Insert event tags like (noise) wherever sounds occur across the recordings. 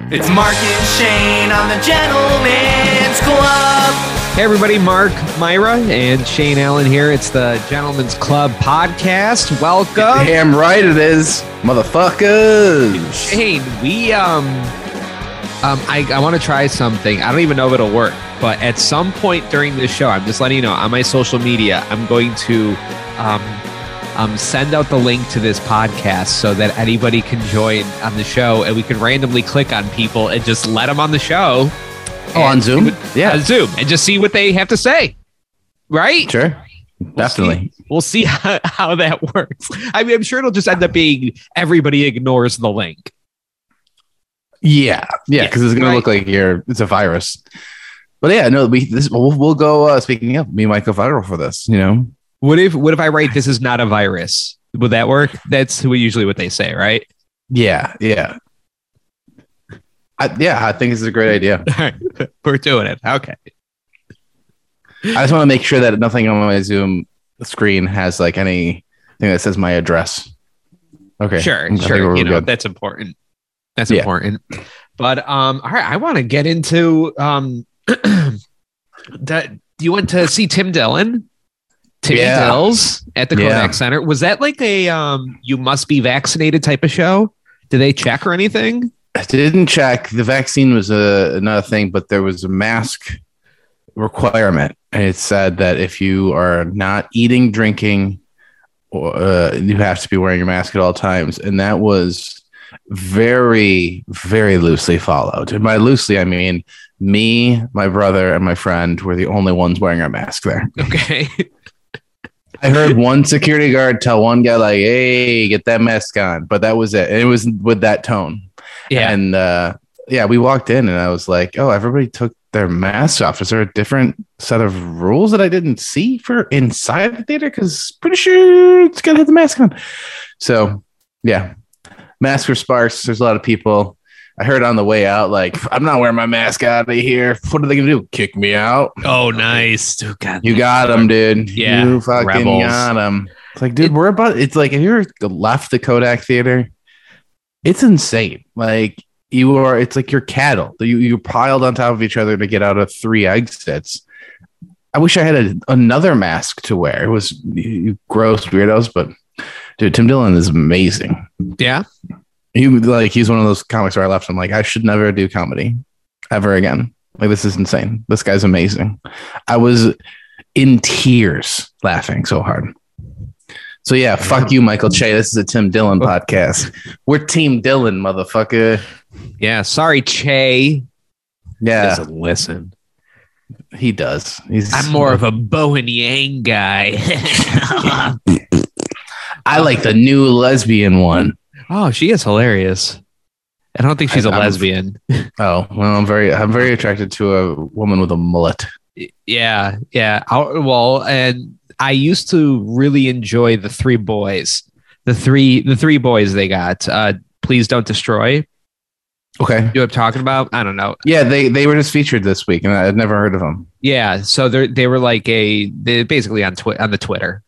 It's Mark and Shane on the Gentleman's Club. Hey, everybody, Mark, Myra, and Shane Allen here. It's the Gentleman's Club podcast. Welcome. Damn right it is, motherfuckers. Shane, we, um, um, I, I want to try something. I don't even know if it'll work, but at some point during this show, I'm just letting you know on my social media, I'm going to, um, um, send out the link to this podcast so that anybody can join on the show and we can randomly click on people and just let them on the show. Oh, on Zoom? what- Yeah. on Zoom, and just see what they have to say. Right? Sure, We'll definitely. see- We'll see (laughs) how, how that works. I mean, I'm sure it'll just end up being everybody ignores the link. Yeah, yeah, Yeah, because it's gonna look like you're it's a virus. But yeah, no, we this we'll, we'll go. Uh, speaking of, we might go viral for this. You know, What if what if I write this is not a virus? Would that work? That's usually what they say, right? yeah, yeah, I, yeah. I think this is a great idea. (laughs) Right, (laughs) we're doing it. Okay. I just want to make sure that nothing on my Zoom screen has like anything that says my address. Okay, Sure, I sure. You know, good. that's important. That's Yeah. important. But um, all right, I want to get into um (clears throat) that you went to see Tim Dillon, Timmy Yeah. At the Yeah. Kodak Center. Was that like a um you must be vaccinated type of show? Did they check or anything? I didn't check. The vaccine was a, another thing, but there was a mask requirement. And it said that if you are not eating, drinking, or, uh, you have to be wearing your mask at all times. And that was very, very loosely followed. And by loosely, I mean me, my brother, and my friend were the only ones wearing our mask there. Okay. (laughs) I heard one security guard tell one guy, like, hey, get that mask on. But that was it. And it was with that tone. yeah. And uh, yeah, we walked in and I was like, oh, everybody took their masks off. Is there a different set of rules that I didn't see for inside the theater? Because pretty sure it's got to have the mask on. So yeah, masks are sparse. There's a lot of people. I heard on the way out, like, I'm not wearing my mask out of here. What are they going to do? Kick me out? oh, nice. Oh, God. You got him, dude. Yeah, You fucking rebels. got him. It's like, dude, It- we're about, it's like, if you ever left the Kodak theater, it's insane. Like, you are, it's like you're cattle. You, you piled on top of each other to get out of three exits. I wish I had a, another mask to wear. It was you, you gross weirdos, but dude, Tim Dillon is amazing. Yeah. He like he's one of those comics where I left. I'm like, I should never do comedy ever again. Like this is insane. This guy's amazing. I was in tears laughing so hard. So yeah, fuck you, Michael Che. This is a Tim Dillon podcast. We're Team Dillon, motherfucker. Yeah. Sorry, Che. Yeah, Doesn't listen. he does. He's I'm more of a Bowen Yang guy. (laughs) I like the new lesbian one. Oh, she is hilarious. I don't think she's a I- I'm- lesbian. (laughs) Oh well, I'm very I'm very attracted to a woman with a mullet. Yeah, yeah. I, well, and I used to really enjoy the three boys, the three, the three boys they got. Uh, Please don't destroy. Okay. You know I'm talking about? I don't know. Yeah, they they were just featured this week, and I had never heard of them. Yeah, so they they were like a they basically on twi- on the Twitter,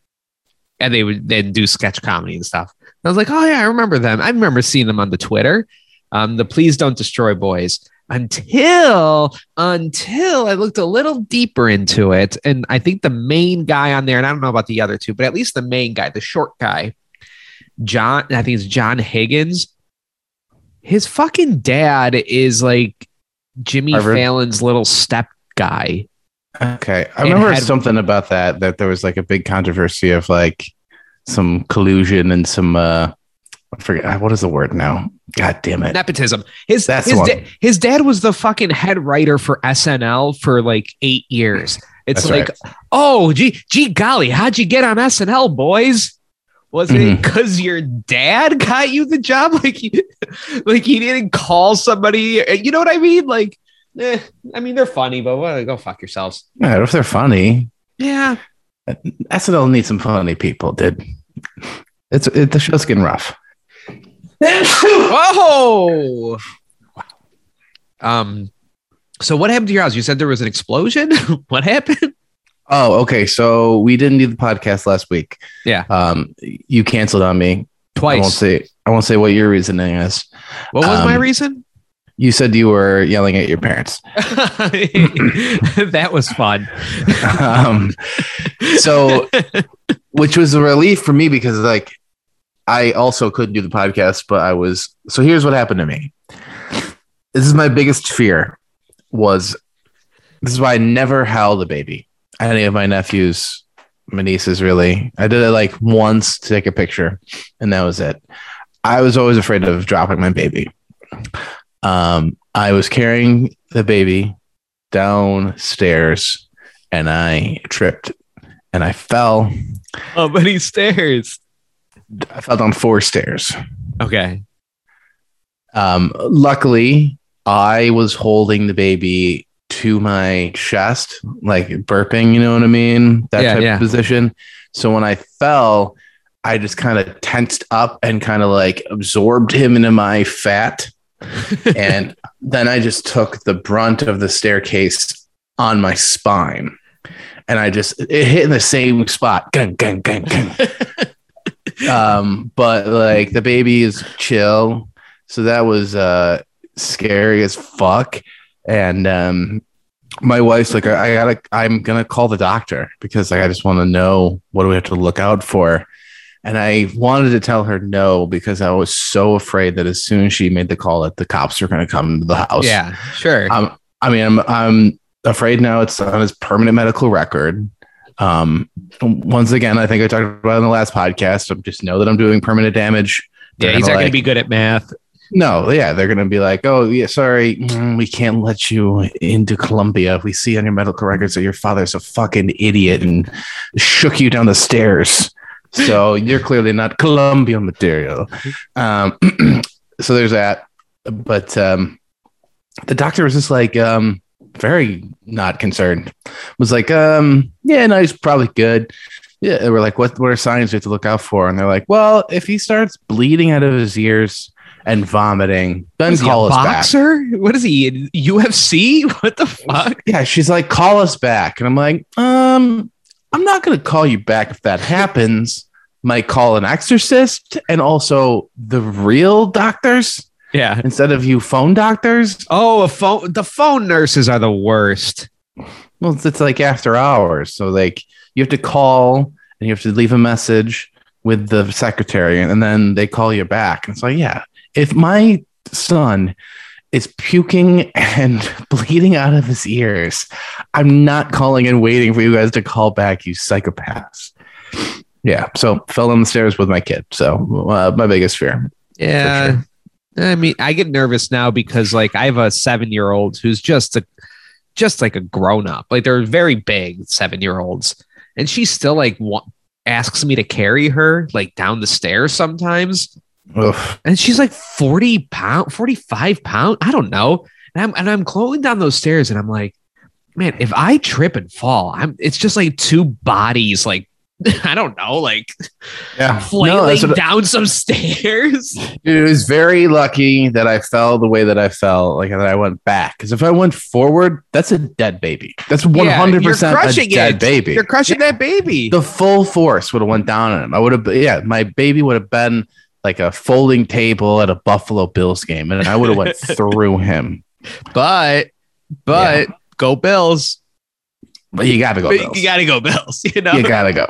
and they would then do sketch comedy and stuff. I was like, oh yeah, I remember them. I remember seeing them on the Twitter. Um, the Please Don't Destroy Boys. Until until I looked a little deeper into it, and I think the main guy on there, and I don't know about the other two, but at least the main guy, the short guy, John, I think it's John Higgins. His fucking dad is like Jimmy Harvard. Fallon's little step guy. Okay, I remember had- something about that. That there was like a big controversy of like some collusion and some uh, I forget what is the word now. God damn it! nepotism. His That's his, da- his dad was the fucking head writer for SNL for like eight years. It's That's like, right. oh, gee, gee, golly, how'd you get on SNL, boys? Was it Mhm. because your dad got you the job? (laughs) Like, he, like he didn't call somebody. You know what I mean? Like, eh, I mean, they're funny, but what, go fuck yourselves. Yeah, if they're funny, Yeah, SNL needs some funny people, dude. It's it, the show's getting rough. (laughs) Whoa. Um. So what happened to your house? You said there was an explosion. (laughs) what happened? Oh, okay. So we didn't do the podcast last week. Yeah. Um, you canceled on me. I won't Twice. say. I won't say what your reasoning is. What was my um, reason? You said you were yelling at your parents. (laughs) that was fun. um, so, which was a relief for me because, like, I also couldn't do the podcast, but I was. So here's what happened to me. This is my biggest fear. Was this is why I never held a baby. Any of my nephews, my nieces, really. I did it like once to take a picture, and that was it. I was always afraid of dropping my baby. Um, I was carrying the baby downstairs, and I tripped, and I fell. How many stairs? I fell down four stairs. Okay. Um, luckily, I was holding the baby to my chest, like burping, you know what I mean? That Yeah, type yeah. of position. So when I fell, I just kind of tensed up and kind of like absorbed him into my fat. (laughs) and then I just took the brunt of the staircase on my spine. And I just it hit in the same spot. Gung, gung, gung, gung. (laughs) um, but like the baby is chill. So that was uh scary as fuck. And um my wife's like, I gotta I'm gonna call the doctor because like I just want to know what do we have to look out for. And I wanted to tell her no because I was so afraid that as soon as she made the call that the cops were gonna come to the house. Yeah, sure. Um, I mean, I'm I'm afraid now it's on his permanent medical record. Um, once again, I think I talked about in the last podcast. I just know that I'm doing permanent damage. yeah, They're he's not gonna, going to be good at math. No, yeah, they're gonna be like, oh yeah, sorry, mm, we can't let you into Columbia. We see on your medical records that your father's a fucking idiot and shook you down the stairs. So (laughs) you're clearly not Columbia material. Um, (clears throat) so there's that. But um, the doctor was just like, um, very not concerned. Was like, um, yeah, no, he's probably good. Yeah, we're like, what what are signs we have to look out for? And they're like, well, if he starts bleeding out of his ears and vomiting, then Is call us back. boxer? What is he? in UFC? (laughs) What the fuck? Yeah, she's like, call us back. And I'm like, um, I'm not gonna call you back if that happens. Might call an exorcist and also the real doctors Yeah. instead of you phone doctors. Oh, a phone. The phone nurses are the worst. Well, it's, it's like after hours. So like you have to call and you have to leave a message with the secretary and then they call you back. And it's like, yeah, if my son is puking (laughs) and bleeding out of his ears, I'm not calling and waiting for you guys to call back, you psychopaths. Yeah. So fell down the stairs with my kid. So uh, my biggest fear. Yeah. sure. I mean, I get nervous now because like I have a seven year old who's just a just like a grown up. Like they're very big seven year olds, and she still like wa- asks me to carry her like down the stairs sometimes. Oof. and she's like 40 pound 45 pound i don't know and i'm and i'm going down those stairs and i'm like man if i trip and fall i'm it's just like two bodies like (laughs) i don't know like Yeah. (laughs) flailing what- down some (laughs) stairs It was very lucky that I fell the way that I fell, like that I went back. Because if I went forward, that's a dead baby. That's one hundred percent a crushing dead it. baby. you're crushing that baby the full force would have went down on him. I would have, yeah, my baby would have been like a folding table at a Buffalo Bills game, and I would have went through him. but but go bills But you got to go. Bills. you gotta go bills you know You gotta go.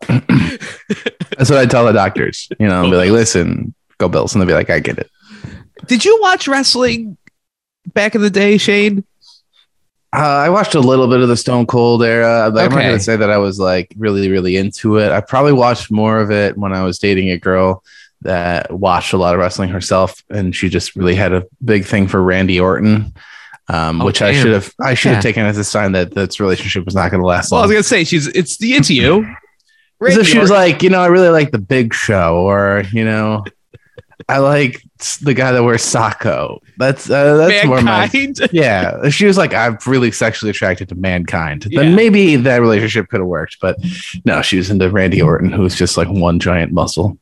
(laughs) That's what I tell the doctors. You know, be like, listen, go Bills, and they'll be like, I get it. did you watch wrestling back in the day shane Uh, I watched a little bit of the Stone Cold era. but I'm not Okay. gonna say that I was like really, really into it. I probably watched more of it when I was dating a girl that watched a lot of wrestling herself, and she just really had a big thing for Randy Orton, um, Oh, which I damn. should have I should Yeah. have taken as a sign that this relationship was not going to last well i was gonna say she's it's the it's you (laughs) If she was like, you know, I really like the Big Show, or you know, I like the guy that wears Socko. That's uh, that's more my mankind (laughs) yeah, if she was like, I'm really sexually attracted to mankind, Yeah. then maybe that relationship could have worked. But no, she was into Randy Orton, who's just like one giant muscle.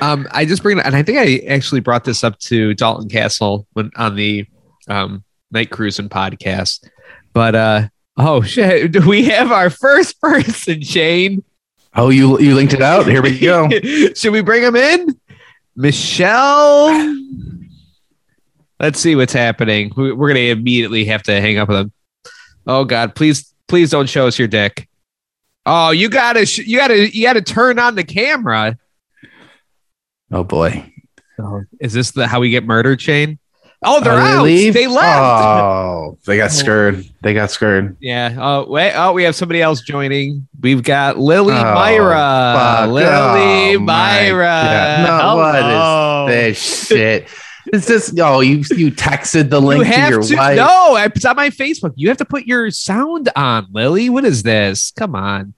Um, I just bring it, and I think I actually brought this up to Dalton Castle when on the um, Night Cruising podcast. But uh, oh (laughs) shit, do we have our first person, Shane? Oh, you you linked it out? Here we go. (laughs) Should we bring him in? Michelle. Let's see what's happening. We- We're gonna immediately have to hang up with him. Oh God, please, please don't show us your dick. Oh, you gotta, sh- you gotta, you gotta turn on the camera. Oh boy. Is this the how we get murdered, Shane? Oh, they're Oh, out. leave? They left. Oh, they got scared. They got scared. Yeah. Oh wait. Oh, we have somebody else joining. We've got Lily Oh, Myra. fuck. Lily Oh, Myra. No, what is This shit. It's just oh, you you texted the You link to have your to. wife. No, it's on my Facebook. You have to put your sound on, Lily. What is this? Come on.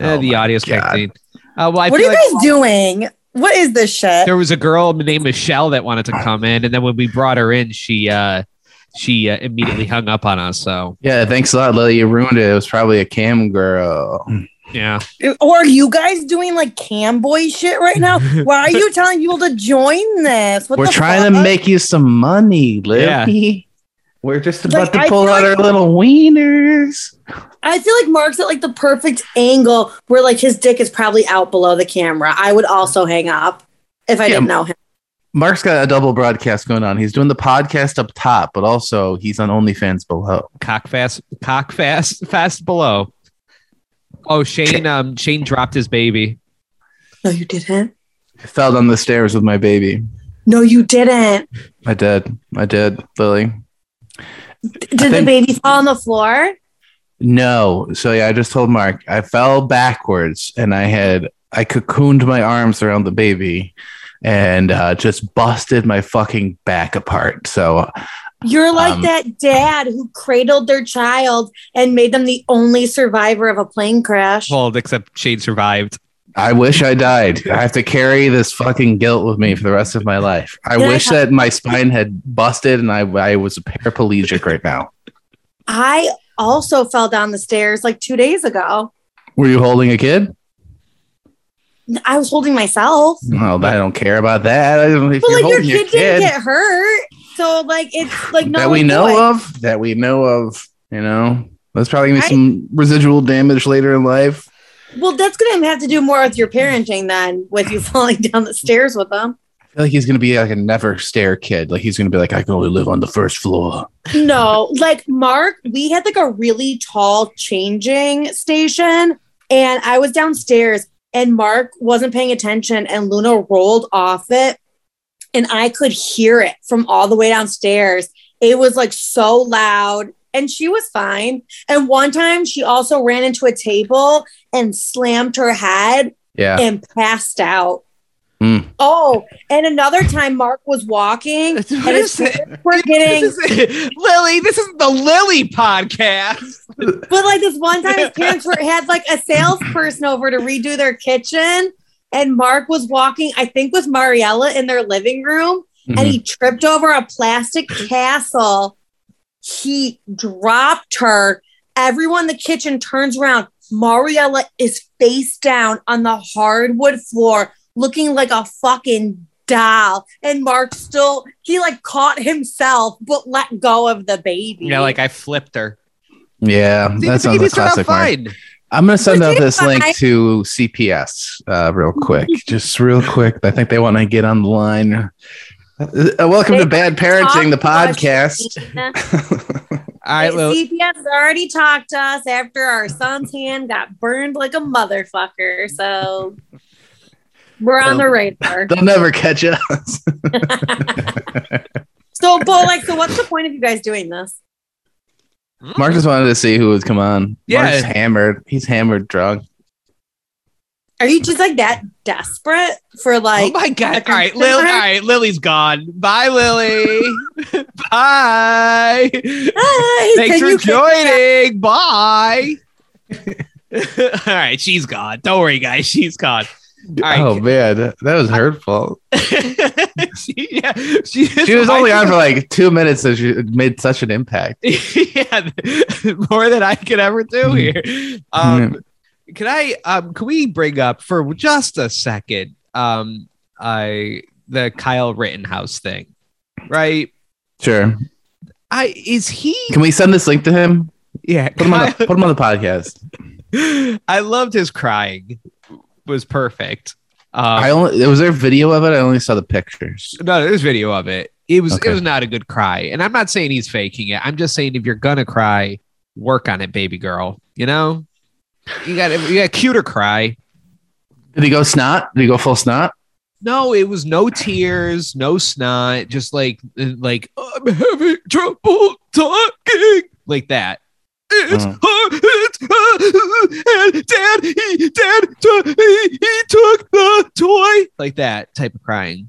Uh, Oh the my audio's God. connecting. Uh, well, I what are you like guys doing? What is this shit? there was a girl named Michelle that wanted to come in, and then when we brought her in, she uh she uh, immediately hung up on us. So Yeah, thanks a lot, Lily. You ruined it. It was probably a cam girl. yeah. Or are you guys doing like cam boy shit right now? (laughs) Why are you telling people to join this? What We're the trying to make you some money, Lily. We're just about Like, to pull out like- our little wieners. I feel like Mark's at like the perfect angle where like his dick is probably out below the camera. I would also hang up if I Yeah. didn't know him. Mark's got a double broadcast going on. He's doing the podcast up top, but also he's on OnlyFans below. Cock fast, cock fast, fast below. Oh, Shane. Um, Shane dropped his baby. No, you didn't. I fell down the stairs with my baby. No, you didn't. I did. I did, Lily. Did the baby fall on the floor? No. So yeah, I just told Mark I fell backwards and I had I cocooned my arms around the baby and uh, just busted my fucking back apart. So You're like Um, that dad who cradled their child and made them the only survivor of a plane crash. Well, except Shane survived. I wish I died. I have to carry this fucking guilt with me for the rest of my life. I Did I wish have- that my spine had busted and I I was a paraplegic right now. I also fell down the stairs like two days ago. Were you holding a kid? I was holding myself. Well, I don't care about that. I don't, if But you're like your kid, your didn't get hurt. So like it's like no that we know of, that we know of, you know, there's probably gonna be I- some residual damage later in life. Well, that's gonna have to do more with your parenting than with you (laughs) falling down the stairs with them. Feel like he's gonna be like a never stare kid. Like he's gonna be like, I can only live on the first floor. No, like Mark, we had like a really tall changing station, and I was downstairs, and Mark wasn't paying attention, and Luna rolled off it, and I could hear it from all the way downstairs. It was like so loud, and she was fine. And one time, she also ran into a table and slammed her head Yeah. and passed out. Hmm. Oh, and another time, Mark was walking, and What his (laughs) is it? parents were getting This is- Lily, this is the Lily podcast. (laughs) But like this one time, his parents were had like a salesperson over to redo their kitchen, and Mark was walking, I think, with Mariella in their living room, Mhm. and he tripped over a plastic castle. He dropped her. Everyone in the kitchen turns around. Mariella is face down on the hardwood floor, looking like a fucking doll. And Mark still, he like caught himself, but let go of the baby. Yeah, like I flipped her. yeah, See, that sounds like babies classic. Fine. I'm gonna send out this link to CPS uh, real quick, (laughs) just real quick. I think they want to get on the line. Uh, welcome They to Bad Parenting, the podcast. All right, Lily. CPS already talked to us after our son's hand got burned like a motherfucker. So we're on the radar. (laughs) They'll never catch us. (laughs) (laughs) So, but like, so what's the point of you guys doing this? Hmm. Mark just wanted to see who would come on. Yeah. Mark's hammered. He's hammered drunk. Are you just like that desperate for like? oh my god! All right, consumer? Lily. All right, Lily's gone. Bye, Lily. Bye. Hi, Thanks for joining. Bye. All right, she's gone. Don't worry, guys. She's gone. Right. Oh man, that, was hurtful. (laughs) she, yeah, she, She was only on for (laughs) like two minutes, so she made such an impact. (laughs) yeah, more than I could ever do here. Um, can I? Um, can we bring up for just a second? Um, I the Kyle Rittenhouse thing, right? Sure. I is he? Can we send this link to him? Yeah, Put him on the, put him on the podcast. I loved his crying. Was perfect. Um, I only was there video of it. I only saw the pictures. no, there's video of it. It was Okay. it was not a good cry, and I'm not saying he's faking it. I'm just saying if you're gonna cry, work on it, baby girl. You know, you got you got a cuter cry. Did he go snot? Did he go full snot? No, it was no tears, no snot, just like like I'm having trouble talking, like that. It's hard. It's hard. And dad, he dad, took- he, he took the toy, like that type of crying.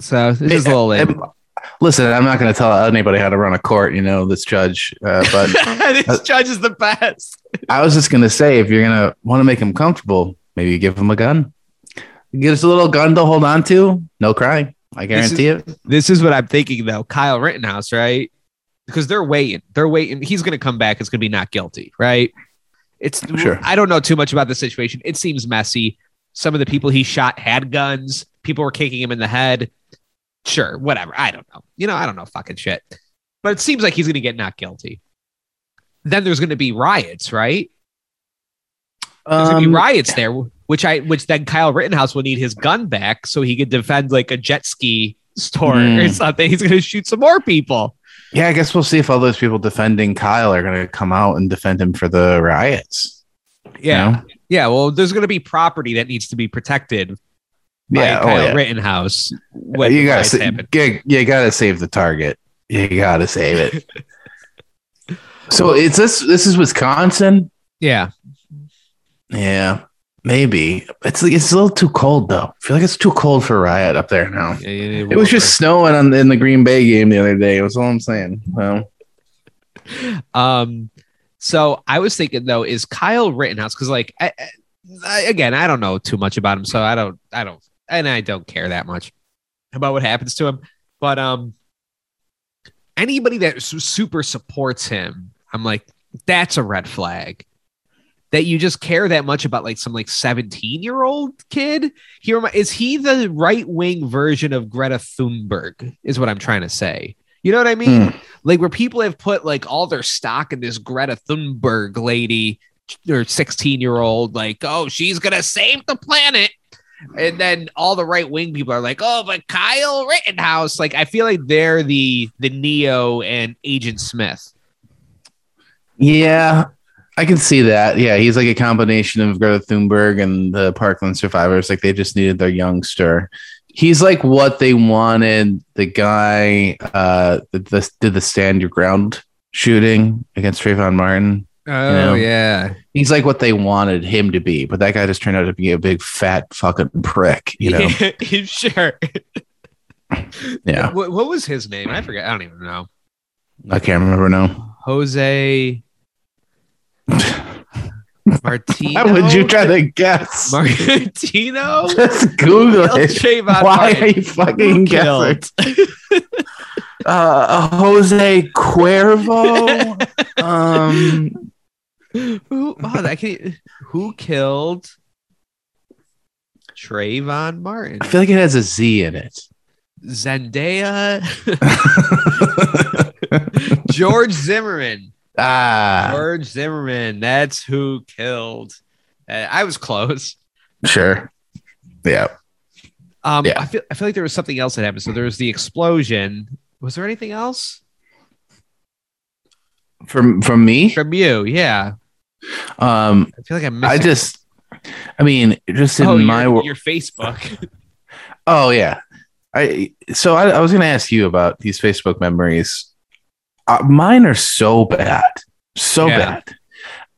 So this is a little lame. Um, Listen, I'm not going to tell anybody how to run a court. You know this judge, uh, but (laughs) this judge is the best. I was just going to say, if you're going to want to make him comfortable, maybe you give him a gun. Get us a little gun to hold on to. No crying. I guarantee it. This is what I'm thinking though. Kyle Rittenhouse, right? Because they're waiting. They're waiting. He's going to come back. It's going to be not guilty, right? It's Sure. I don't know too much about the situation. It seems messy. Some of the people he shot had guns. People were kicking him in the head. Sure, whatever. I don't know. You know, I don't know fucking shit. But it seems like he's going to get not guilty. Then there's going to be riots, right? There's going to be Um, riots there, which I which then Kyle Rittenhouse will need his gun back so he could defend like a jet ski store or Hmm. something. He's going to shoot some more people. Yeah, I guess we'll see if all those people defending Kyle are going to come out and defend him for the riots. you Yeah. know? Yeah. Well, there's going to be property that needs to be protected by Yeah. Oh, Kyle yeah. Rittenhouse when you gotta riots sa- happen. you, you gotta save the target. You gotta save it. (laughs) so it's this this is Wisconsin. Yeah. Yeah, maybe it's it's a little too cold though. I feel like it's too cold for riot up there now. It was just snowing on in the Green Bay game the other day. That's all I'm saying. Well, Um, so I was thinking though, is Kyle Rittenhouse because like I, I, again, I don't know too much about him, so I don't, I don't, and I don't care that much about what happens to him. But um, anybody that super supports him, I'm like, that's a red flag. That you just care that much about like some like 17 year old kid. He is he the right wing version of Greta Thunberg? Is what I'm trying to say. You know what I mean? Hmm. like where people have put like all their stock in this Greta Thunberg lady or 16 year old, like, oh, she's gonna save the planet. And then all the right wing people are like, oh, but Kyle Rittenhouse. Like, I feel like they're the the Neo and Agent Smith. yeah, I can see that. Yeah, he's like a combination of Greta Thunberg and the Parkland survivors. Like they just needed their youngster. He's like what they wanted. The guy uh, that this did the stand your ground shooting against Trayvon Martin. Oh know? yeah. He's like what they wanted him to be, but that guy just turned out to be a big fat fucking prick. You know? (laughs) sure. yeah, What, what was his name? I forget. I don't even know. I can't remember now. Jose Martino. Why would you try to guess? (laughs) Martino? Just Google it. Trayvon Why Martin. are you fucking guessing? (laughs) Uh, Jose Cuervo. (laughs) um, who? Oh, that can, who killed Trayvon Martin? I feel like it has a Z in it. Zendaya, George Zimmerman. Ah, George Zimmerman. That's who killed. Uh, I was close. sure. Yeah. Um, Yeah. I feel I feel like there was something else that happened. So there was the explosion. Was there anything else From from me, from you? Yeah, um, I feel like I missed. I just, I mean, just in oh, my your, world. your Facebook. (laughs) Oh yeah, I so I, I was going to ask you about these Facebook memories. Uh, mine are so bad, so Yeah. bad.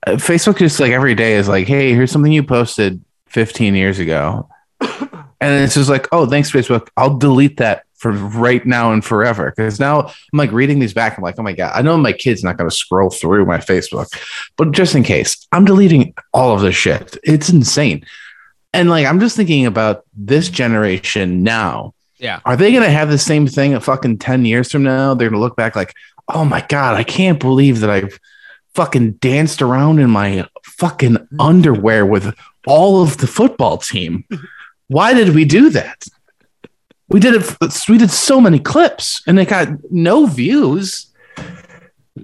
Uh, Facebook just like every day is like, hey, here's something you posted 15 years ago, (coughs) and it's just like, oh, thanks Facebook. I'll delete that for right now and forever because now I'm like reading these back. I'm like, oh my god, I know my kid's not going to scroll through my Facebook, but just in case, I'm deleting all of this shit. It's insane. And like, I'm just thinking about this generation now. Yeah. Are they going to have the same thing at fucking 10 years from now? They're going to look back like, oh my God, I can't believe that I've fucking danced around in my fucking mm-hmm. underwear with all of the football team. (laughs) Why did we do that? We did it. We did so many clips and they got no views.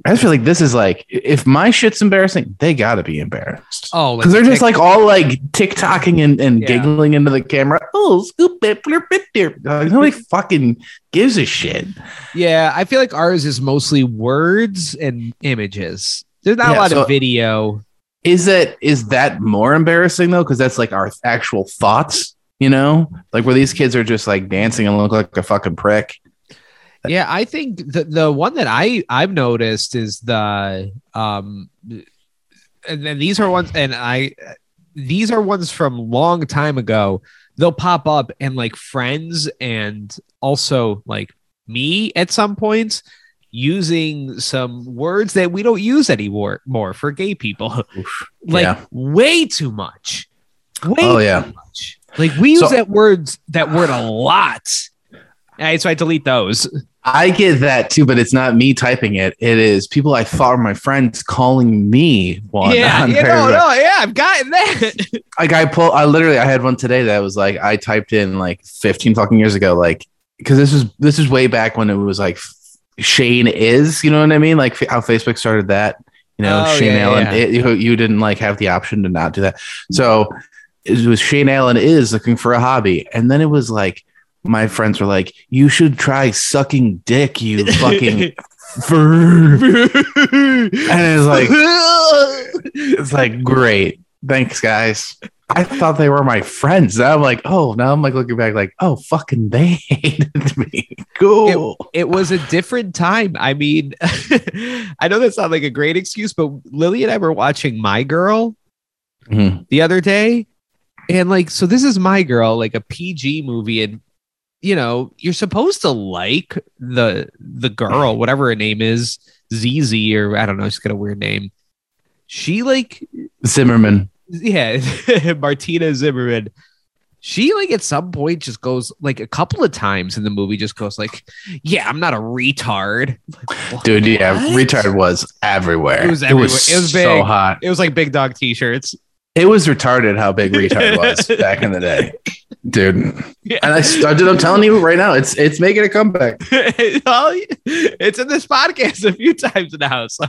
I just feel like this is like if my shit's embarrassing, they gotta be embarrassed. Oh, Because they're just like all like TikToking and, and Yeah. giggling into the camera. Oh, scoop it, blurp it, there. Like, nobody fucking gives a shit. yeah. I feel like ours is mostly words and images. There's not Yeah, a lot so- of video. Is that is that more embarrassing though? Because that's like our actual thoughts, you know, like where these kids are just like dancing and look like a fucking prick. (laughs) Yeah, I think the the one that I I've noticed is the um, and then these are ones, and I these are ones from long time ago. They'll pop up and like friends and also like me at some points using some words that we don't use anymore more for gay people, (laughs) like Yeah. way too much. Way Oh, too yeah. much. Like we use So- that words that word a lot. All so I delete those. I get that too, but it's not me typing it. It is people I thought were my friends calling me one. yeah, on yeah, no, no, yeah, I've gotten that. (laughs) like I pull I literally I had one today that was like I typed in like 15 fucking years ago like because this is this is way back when it was like Shane is you know what I mean like how Facebook started that you know Oh, Shane yeah, Allen yeah. it- you, you didn't like have the option to not do that so it was Shane Allen is looking for a hobby and then it was like my friends were like you should try sucking dick you (laughs) fucking (laughs) and it's like it's like great thanks guys i thought they were my friends now i'm like oh now i'm like looking back like oh fucking they (laughs) hated me cool it was a different time. I mean, I know that's not like a great excuse, but Lily and I were watching My Girl Mhm. the other day. And like, so this is My Girl, like a PG movie. And, you know, you're supposed to like the the girl, whatever her name is, ZZ, or I don't know, she's got a weird name. She like zimmerman yeah, (laughs) Martina Zimmerman. She like at some point just goes like a couple of times in the movie just goes like, "Yeah, I'm not a retard." Like, dude yeah retard was everywhere It was everywhere. it was, It was so hot It was like big dog t-shirts. it was retarded how big retard (laughs) was back in the day dude Yeah. and i started i'm telling you right now it's it's making a comeback (laughs) Well, it's in this podcast a few times now. So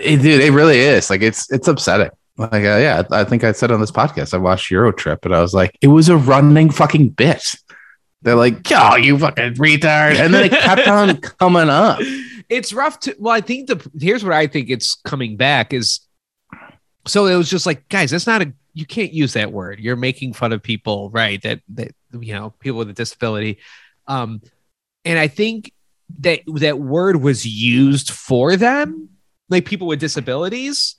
It, dude, it really is. Like it's it's upsetting. Like uh, yeah, I think I said on this podcast, I watched Euro Trip, and I was like, it was a running fucking bit. They're like, "Yo, you fucking retard," and then it kept (laughs) on coming up. it's rough to well i think the here's what i think it's coming back is so it was just like guys that's not a you can't use that word. You're making fun of people right that that you know people with a disability. Um and i think that that word was used for them like people with disabilities.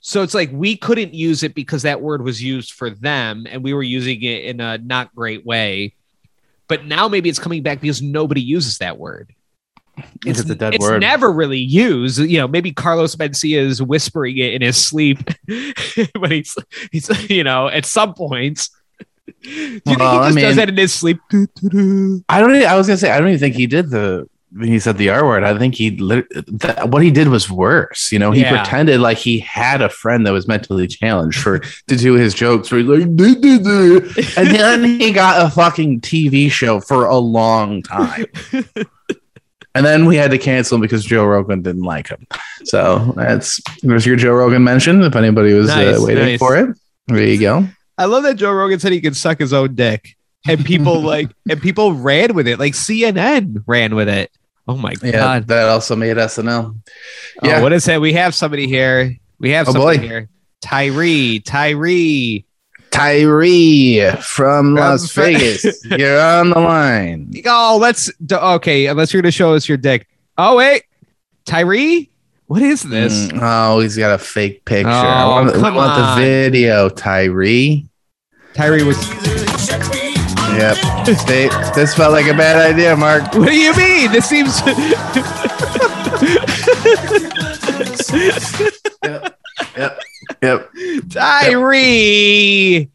So it's like we couldn't use it because that word was used for them and we were using it in a not great way. But now maybe it's coming back because nobody uses that word It's a dead it's word. never really used. You know, maybe Carlos Mencia is whispering it in his sleep (laughs) but he's, he's, you know, at some points. Do you think Well, I he just does mean- that in his sleep? I don't. Even, I was gonna say, I don't even think he did the when he said the R word. I think he that, what he did was worse. You know, he Yeah. pretended like he had a friend that was mentally challenged for to do his jokes. Where he's like, "Duh, duh, duh." and then he got a fucking TV show for a long time. (laughs) And then we had to cancel him because Joe Rogan didn't like him. So that's there's your Joe Rogan mention. If anybody was Nice, uh, waiting nice. for it, there you go. I love that Joe Rogan said he could suck his own dick, and people (laughs) like, and people ran with it. Like CNN ran with it. Oh my Yeah, god! that also made SNL. Oh, Yeah. what is that? We have somebody here. We have Oh, somebody boy. here. Tyree, Tyree. Tyree from Las Vegas, (laughs) you're on the line. Oh, let's okay. Unless you're gonna show us your dick. Oh wait, Tyree, what is this? Mm, oh, he's got a fake picture. Oh, I want, come want on. the video, Tyree. Tyree was. Yep. They, this felt like a bad idea, Mark. (laughs) What do you mean? This seems. (laughs) Yep. Yep. Tyree.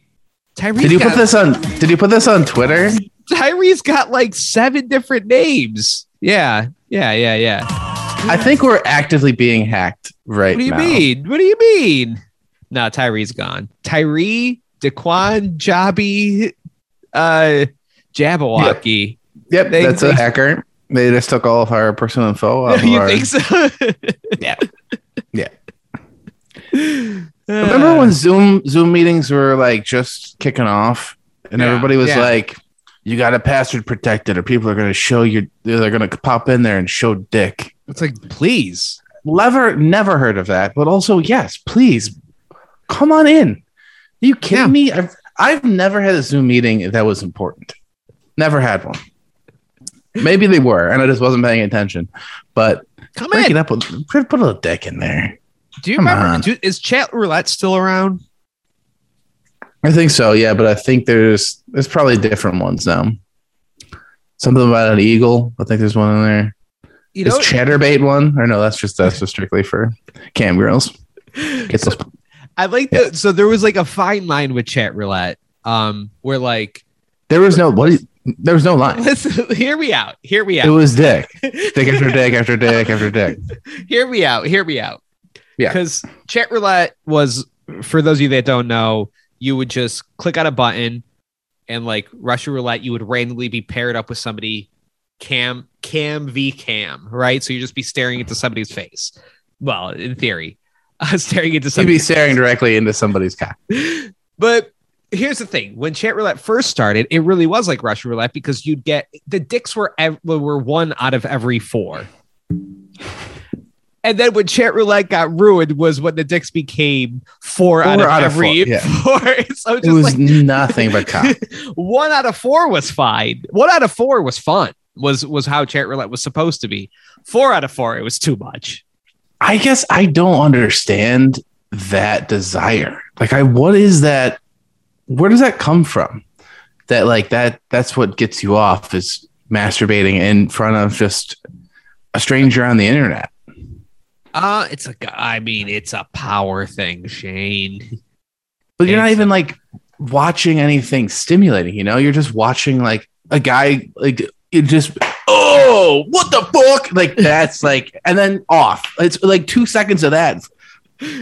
Tyree. Did you put this on? Did you put this on Twitter? Tyree's got like seven different names. Yeah, yeah, yeah, yeah. I think we're actively being hacked right now. What do you now. mean? What do you mean? No, Tyree's gone. Tyree, Daquan, Jobby, uh, Jabberwocky. Yep, They- that's they- a hacker. They just took all of our personal info. (laughs) You our- think so? (laughs) Yeah. Remember when Zoom Zoom meetings were like just kicking off, and Yeah, everybody was yeah. like, "You got to password protect it, or people are going to show you. They're going to pop in there and show dick." It's like, please. Never, never heard of that. But also, yes, please come on in. Are you kidding Yeah. me? I've I've never had a Zoom meeting that was important. Never had one. Maybe they were, and I just wasn't paying attention. But Come break it in. up. With, put put a little dick in there. Do you Come remember? Do, is chat roulette still around? I think so, yeah, but I think there's there's probably different ones now. Something about an eagle. I think there's one in there. You Is know, Chaturbate one? Or no, that's just that's just strictly for cam girls. Get those (laughs) I like the so there was like a fine line with chat roulette, um, where like there was no what is- there was no line. (laughs) listen, hear me out, hear me out. It was dick. (laughs) Dick after dick after dick after dick. hear me out, hear me out. Yeah. because chat roulette was for those of you that don't know, you would just click on a button, and like Russian roulette, you would randomly be paired up with somebody, cam cam v cam, right? So you just be staring into somebody's face. Well, in theory, uh, (laughs) staring into You'd be staring directly into somebody's cock. (laughs) But here's the thing: when chat roulette first started, it really was like Russian roulette because you'd get the dicks were ev- were one out of every four. And then when chat roulette got ruined was when the dicks became four, out, of out of every four, yeah. (laughs) four. So It was like nothing but cock. (laughs) one out of four was fine. One out of four was fun. Was was how chat roulette was supposed to be. Four out of four, it was too much. I guess I don't understand that desire. Like I what is that where does that come from? That like that that's what gets you off is masturbating in front of just a stranger on the internet. Uh it's a. I mean, it's a power thing, Shane. But you're not It's- even like watching anything stimulating, you know? You're just watching like a guy like it just oh what the fuck? Like that's (laughs) like and then off. It's like two seconds of that.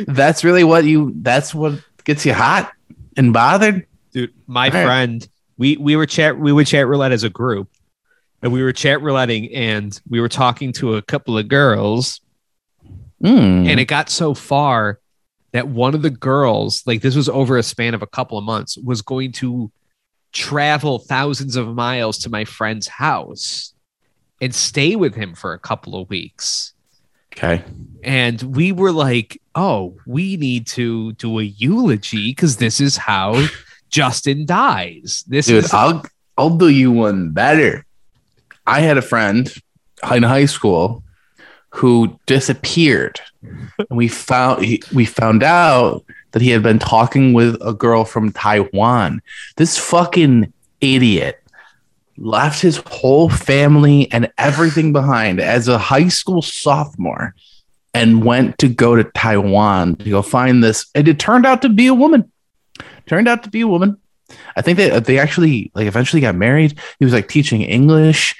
That's really what you that's what gets you hot and bothered. dude my All right. friend we we were chat we would chat roulette as a group and we were chat rouletting and we were talking to a couple of girls Mm. and it got so far that one of the girls like this was over a span of a couple of months was going to travel thousands of miles to my friend's house and stay with him for a couple of weeks okay. and we were like oh we need to do a eulogy because this is how (laughs) justin dies this Dude, is I'll I'll do you one better. I had a friend in high school who disappeared, and we found he, we found out that he had been talking with a girl from Taiwan. This fucking idiot left his whole family and everything behind as a high school sophomore and went to go to Taiwan to go find this. And it turned out to be a woman. Turned out to be a woman. I think they they actually like eventually got married. He was like teaching English.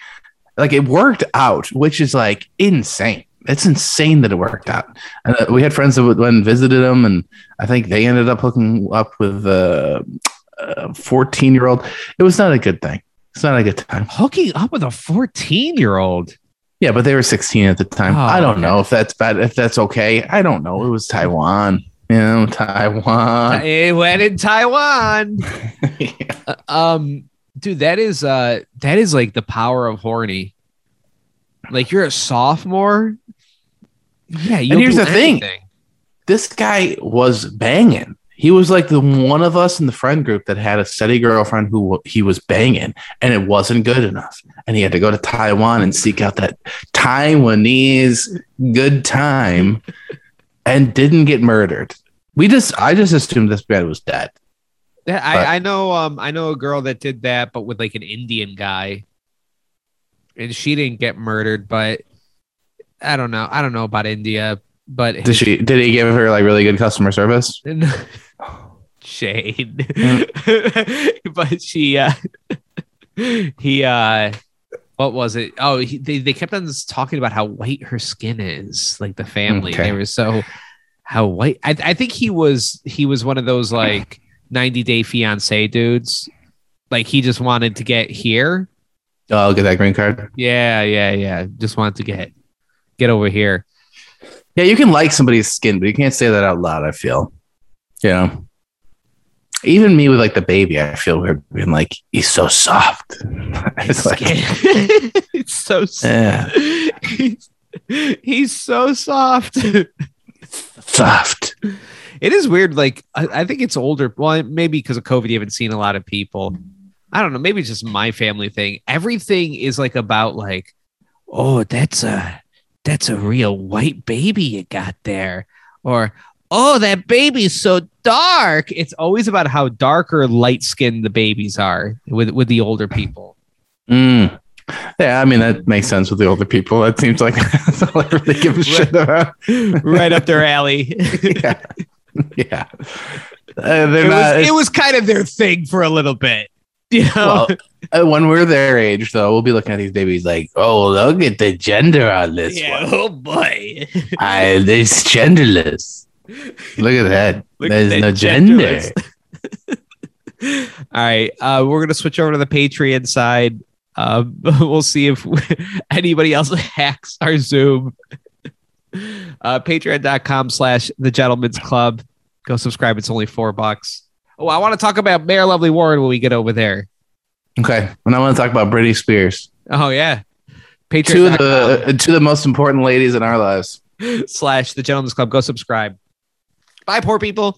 Like it worked out, which is like insane. It's insane that it worked out. And uh, we had friends that went and visited him, and I think they ended up hooking up with a 14 year old. It was not a good thing. It's not a good time. hooking up with a 14 year old Yeah, but they were 16 at the time. Oh, I don't okay. know if that's bad, if that's okay. I don't know. It was Taiwan. You know, Taiwan. it went in taiwan (laughs) Uh, um dude that is uh that is like the power of horny like you're a sophomore yeah you here's the thing. this guy was banging. He was like the one of us in the friend group that had a steady girlfriend who he was banging, and it wasn't good enough. And he had to go to Taiwan and seek out that Taiwanese good time, and didn't get murdered. We just, I just assumed this man was dead. But- I, I know um I know a girl that did that but with like an Indian guy and she didn't get murdered but I don't know I don't know about India but Did she? Did he give her like really good customer service? (laughs) Shade. (laughs) but she uh (laughs) he uh what was it? Oh, he, they they kept on talking about how white her skin is, like the family. Okay. They were so how white. I, I think he was he was one of those like 90 day fiance dudes. Like he just wanted to get here Oh, I'll get that green card. Yeah, yeah, yeah. Just wanted to get get over here. Yeah, you can like somebody's skin, but you can't say that out loud. I feel, you know, even me with like the baby, I feel weird being like, he's so soft. (laughs) it's like, it's (laughs) so yeah, (laughs) he's, he's so soft. soft. It is weird. Like I, I think it's older. Well, maybe because of COVID, you haven't seen a lot of people. I don't know. Maybe it's just my family thing. Everything is like about like, oh, that's a that's a real white baby you got there, or oh, that baby's so dark. It's always about how dark or light skinned the babies are with with the older people. Mm. Yeah, I mean that makes sense with the older people. That seems like (laughs) that's all I really give a shit about. right up their (laughs) alley. yeah, (laughs) yeah. Uh, (laughs) it, not. was, it was kind of their thing for a little bit. (laughs) You know? well, uh, when we're their age, though, we'll be looking at these babies like, "Oh, look at the gender on this yeah, one. oh boy. I, it's genderless. Look at that. Look at There's that no gender." All right. Uh, we're going to switch over to the Patreon side. Uh, we'll see if anybody else hacks our Zoom. (laughs) Uh, Patreon.com slash the gentleman's club. Go subscribe. It's only four bucks. Oh, I want to talk about Mayor Lovely Warren when we get over there. Okay, and I want to talk about Britney Spears. Oh, yeah. Two of the uh, two of the most important ladies in our lives. (laughs) slash the gentleman's club. Go subscribe. Bye, poor people.